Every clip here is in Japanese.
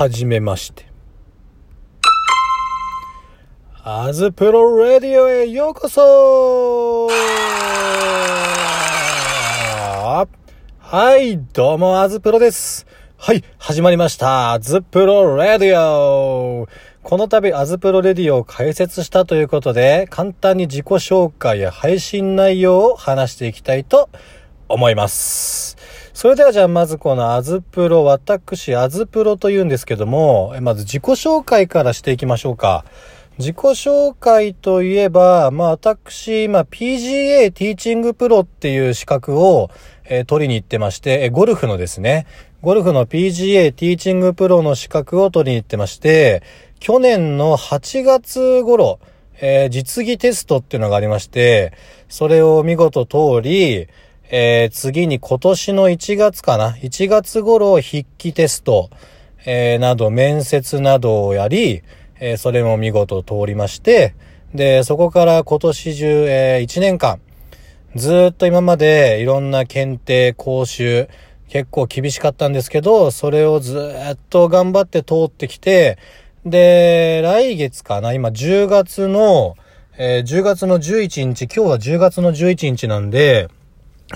はじめまして。アズプロラディオへようこそはい、どうも、アズプロです。はい、始まりました。アズプロラディオこの度、アズプロレディオを開設したということで、簡単に自己紹介や配信内容を話していきたいと思います。それではじゃあまずこのアズプロ、私アズプロと言うんですけども、まず自己紹介からしていきましょうか。自己紹介といえば、まあ私、まあ PGA ティーチングプロっていう資格を、えー取りに行ってまして、えゴルフのですね、ゴルフの PGA ティーチングプロの資格を取りに行ってまして、去年の8月頃、えー実技テストっていうのがありまして、それを見事通り、えー次に今年の1月かな ?1 月頃筆記テスト、えーなど面接などをやり、えーそれも見事通りまして、で、そこから今年中、え1年間、ずっと今までいろんな検定、講習、結構厳しかったんですけど、それをずっと頑張って通ってきて、で、来月かな今10月の、えー10月の11日、今日は10月の11日なんで、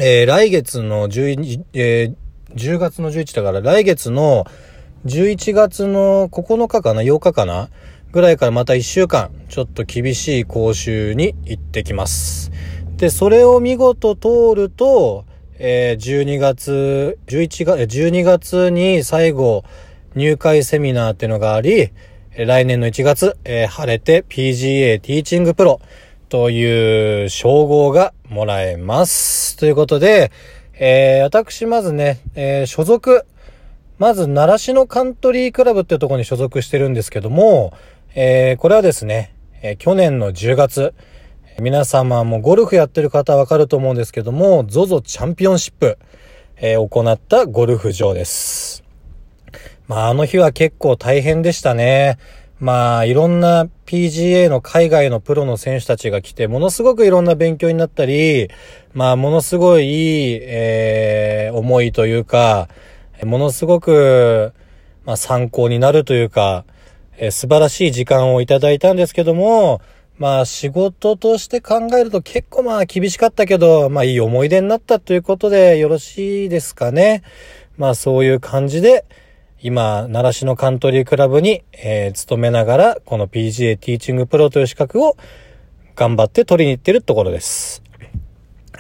えー来月の11、えー10月の11だから来月の11月の9日かな ?8 日かなぐらいからまた1週間、ちょっと厳しい講習に行ってきます。で、それを見事通ると、えー12月、11月、12月に最後、入会セミナーっていうのがあり、え来年の1月、えー晴れて PGA ティーチングプロという称号がもらえます。ということで、えー私まずね、えー所属、まず、習志野カントリークラブっていうところに所属してるんですけども、えーこれはですね、えー去年の10月、皆様もゴルフやってる方わかると思うんですけども、ZOZO チャンピオンシップ、えー行ったゴルフ場です。まあ、あの日は結構大変でしたね。まあ、いろんな PGA の海外のプロの選手たちが来て、ものすごくいろんな勉強になったり、まあ、ものすごいいい、えー思いというか、ものすごく、まあ、参考になるというか、えー素晴らしい時間をいただいたんですけども、まあ仕事として考えると結構まあ厳しかったけど、まあいい思い出になったということでよろしいですかね。まあそういう感じで、今、習志野カントリークラブに、えー勤めながら、この PGA ティーチングプロという資格を頑張って取りに行ってるところです。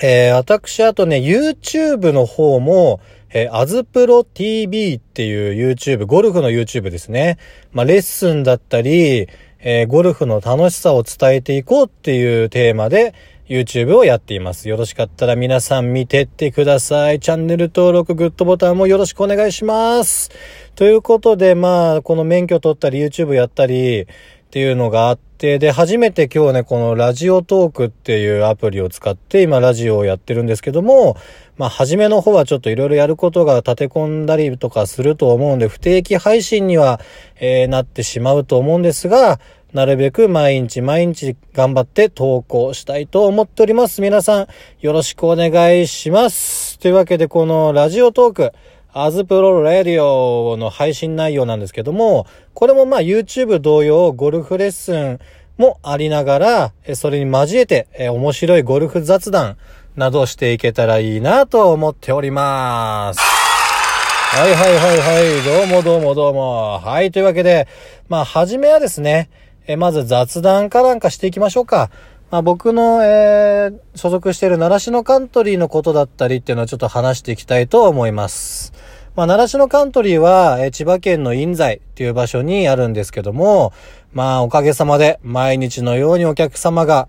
えー私、あとね、YouTube の方も、えー、アズプロ TV っていう YouTube、ゴルフの YouTube ですね。まあ、レッスンだったり、えーゴルフの楽しさを伝えていこうっていうテーマで、YouTube をやっています。よろしかったら皆さん見てってください。チャンネル登録、グッドボタンもよろしくお願いします。ということで、まあ、この免許取ったり、YouTube やったり、っていうのがあって、で、初めて今日ね、このラジオトークっていうアプリを使って今ラジオをやってるんですけども、まあ、初めの方はちょっといろいろやることが立て込んだりとかすると思うんで、不定期配信には、えーなってしまうと思うんですが、なるべく毎日毎日頑張って投稿したいと思っております。皆さん、よろしくお願いします。というわけで、このラジオトーク、アズプロラディオの配信内容なんですけども、これもまあ YouTube 同様ゴルフレッスンもありながら、それに交えて面白いゴルフ雑談などしていけたらいいなと思っております。はいはいはいはい。どうもどうもどうも。はい。というわけで、まあ、はじめはですね、えまず雑談かなんかしていきましょうか。まあ、僕の、えー所属している習志野カントリーのことだったりっていうのをちょっと話していきたいと思います。まあ、習志野カントリーは、えー千葉県の印西っていう場所にあるんですけども、まあ、おかげさまで毎日のようにお客様が、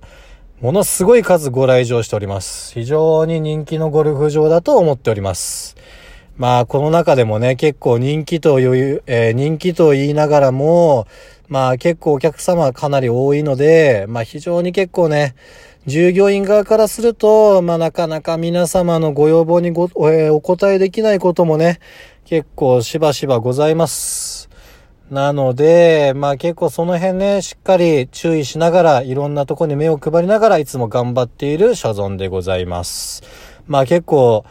ものすごい数ご来場しております。非常に人気のゴルフ場だと思っております。まあ、この中でもね、結構人気という、えー人気と言いながらも、まあ結構お客様はかなり多いので、まあ非常に結構ね、従業員側からすると、まあなかなか皆様のご要望にご、えーお答えできないこともね、結構しばしばございます。なので、まあ結構その辺ね、しっかり注意しながら、いろんなとこに目を配りながら、いつも頑張っている所存でございます。まあ結構、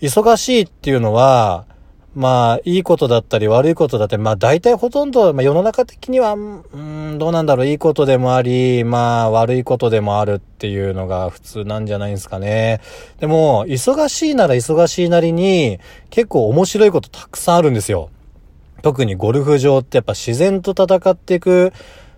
忙しいっていうのは、まあ、いいことだったり悪いことだったり、まあ大体ほとんど、まあ世の中的には、うん、どうなんだろう、いいことでもあり、まあ悪いことでもあるっていうのが普通なんじゃないですかね。でも、忙しいなら忙しいなりに、結構面白いことたくさんあるんですよ。特にゴルフ場ってやっぱ自然と戦っていく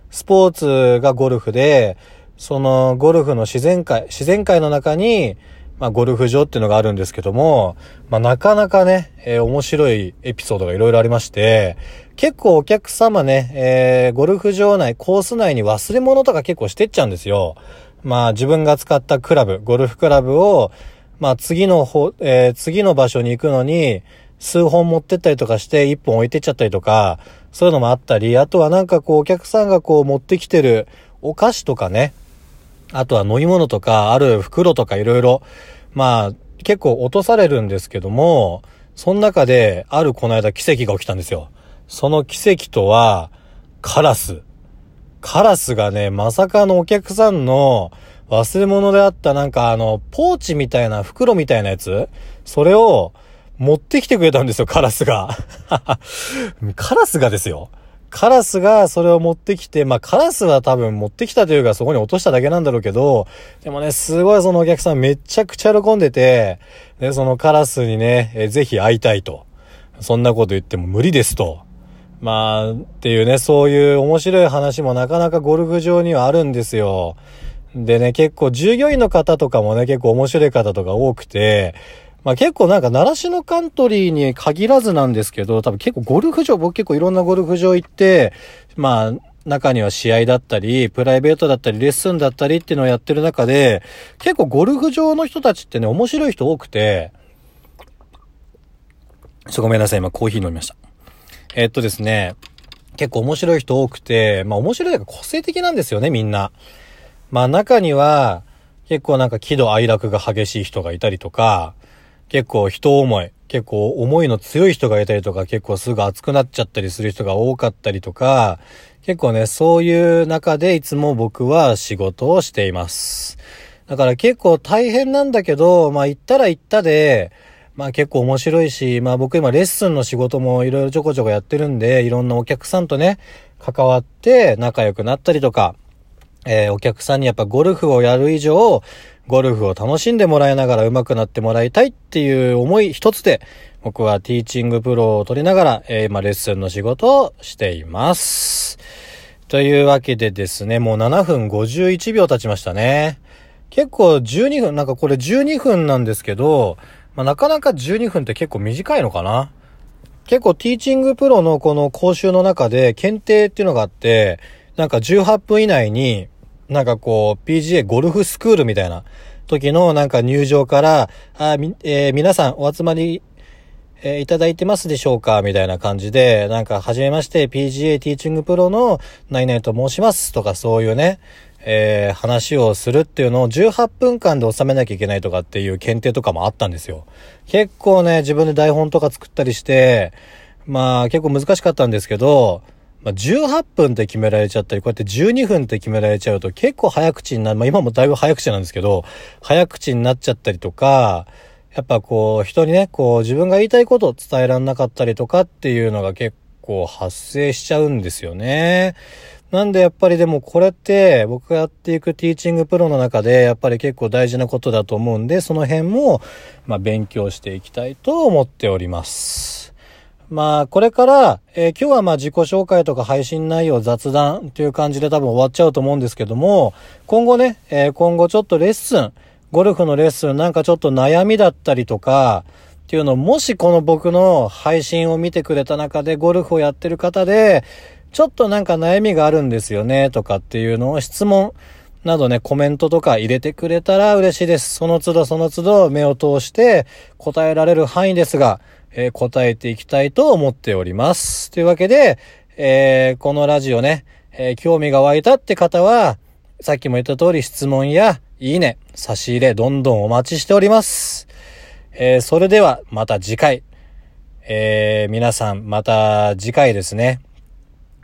スポーツがゴルフで、そのゴルフの自然界、自然界の中に、まあ、ゴルフ場っていうのがあるんですけども、まあ、なかなかね、えー、面白いエピソードがいろいろありまして、結構お客様ね、えー、ゴルフ場内、コース内に忘れ物とか結構してっちゃうんですよ。まあ、自分が使ったクラブ、ゴルフクラブを、まあ、次の方、えー、次の場所に行くのに、数本持ってったりとかして、一本置いてっちゃったりとか、そういうのもあったり、あとはなんかこう、お客さんがこう持ってきてるお菓子とかね、あとは飲み物とか、ある袋とかいろいろ、まあ、結構落とされるんですけども、その中で、あるこの間奇跡が起きたんですよ。その奇跡とは、カラス。カラスがね、まさかのお客さんの忘れ物であったなんかあの、ポーチみたいな袋みたいなやつそれを持ってきてくれたんですよ、カラスが。カラスがですよ。カラスがそれを持ってきて、まあカラスは多分持ってきたというかそこに落としただけなんだろうけど、でもね、すごいそのお客さんめちゃくちゃ喜んでて、で、そのカラスにね、えぜひ会いたいと。そんなこと言っても無理ですと。まあ、っていうね、そういう面白い話もなかなかゴルフ場にはあるんですよ。でね、結構従業員の方とかもね、結構面白い方とか多くて、まあ結構なんか、習志野カントリーに限らずなんですけど、多分結構ゴルフ場、僕結構いろんなゴルフ場行って、まあ、中には試合だったり、プライベートだったり、レッスンだったりっていうのをやってる中で、結構ゴルフ場の人たちってね、面白い人多くて、ちょごめんなさい、今コーヒー飲みました。え、っとですね、結構面白い人多くて、まあ面白いが個性的なんですよね、みんな。まあ中には、結構なんか喜怒哀楽が激しい人がいたりとか、結構人思い、結構思いの強い人がいたりとか、結構すぐ熱くなっちゃったりする人が多かったりとか、結構ね、そういう中でいつも僕は仕事をしています。だから結構大変なんだけど、まあ行ったら行ったで、まあ結構面白いし、まあ僕今レッスンの仕事もいろいろちょこちょこやってるんで、いろんなお客さんとね、関わって仲良くなったりとか、えー、お客さんにやっぱゴルフをやる以上、ゴルフを楽しんでもらいながら上手くなってもらいたいっていう思い一つで、僕はティーチングプロを取りながら、えー、今レッスンの仕事をしています。というわけでですね、もう7分51秒経ちましたね。結構12分、なんかこれ12分なんですけど、まあ、なかなか12分って結構短いのかな結構ティーチングプロのこの講習の中で検定っていうのがあって、なんか18分以内になんかこう、PGA ゴルフスクールみたいな時のなんか入場から、あ、み、えー、皆さんお集まり、えー、いただいてますでしょうかみたいな感じで、なんか、はじめまして、PGA ティーチングプロの何々と申しますとかそういうね、えー、話をするっていうのを18分間で収めなきゃいけないとかっていう検定とかもあったんですよ。結構ね、自分で台本とか作ったりして、まあ結構難しかったんですけど、まあ、18分って決められちゃったり、こうやって12分って決められちゃうと結構早口になる。まあ今もだいぶ早口なんですけど、早口になっちゃったりとか、やっぱこう人にね、こう自分が言いたいことを伝えらんなかったりとかっていうのが結構発生しちゃうんですよね。なんでやっぱりでもこれって僕がやっていくティーチングプロの中でやっぱり結構大事なことだと思うんで、その辺もまあ勉強していきたいと思っております。まあ、これから、えー、今日はまあ自己紹介とか配信内容雑談という感じで多分終わっちゃうと思うんですけども、今後ね、えー、今後ちょっとレッスン、ゴルフのレッスンなんかちょっと悩みだったりとか、っていうのをもしこの僕の配信を見てくれた中でゴルフをやってる方で、ちょっとなんか悩みがあるんですよね、とかっていうのを質問などね、コメントとか入れてくれたら嬉しいです。その都度その都度目を通して答えられる範囲ですが、えー、答えていきたいと思っております。というわけで、えー、このラジオね、えー、興味が湧いたって方は、さっきも言った通り質問やいいね、差し入れどんどんお待ちしております。えそれではまた次回。え皆さんまた次回ですね。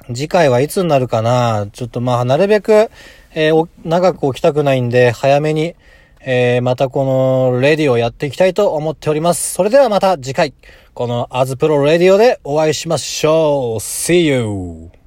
次回はいつになるかな？ちょっとまあなるべく、え長く起きたくないんで早めにえー、またこのレディをやっていきたいと思っております。それではまた次回、このアズプロレディオでお会いしましょう。See you!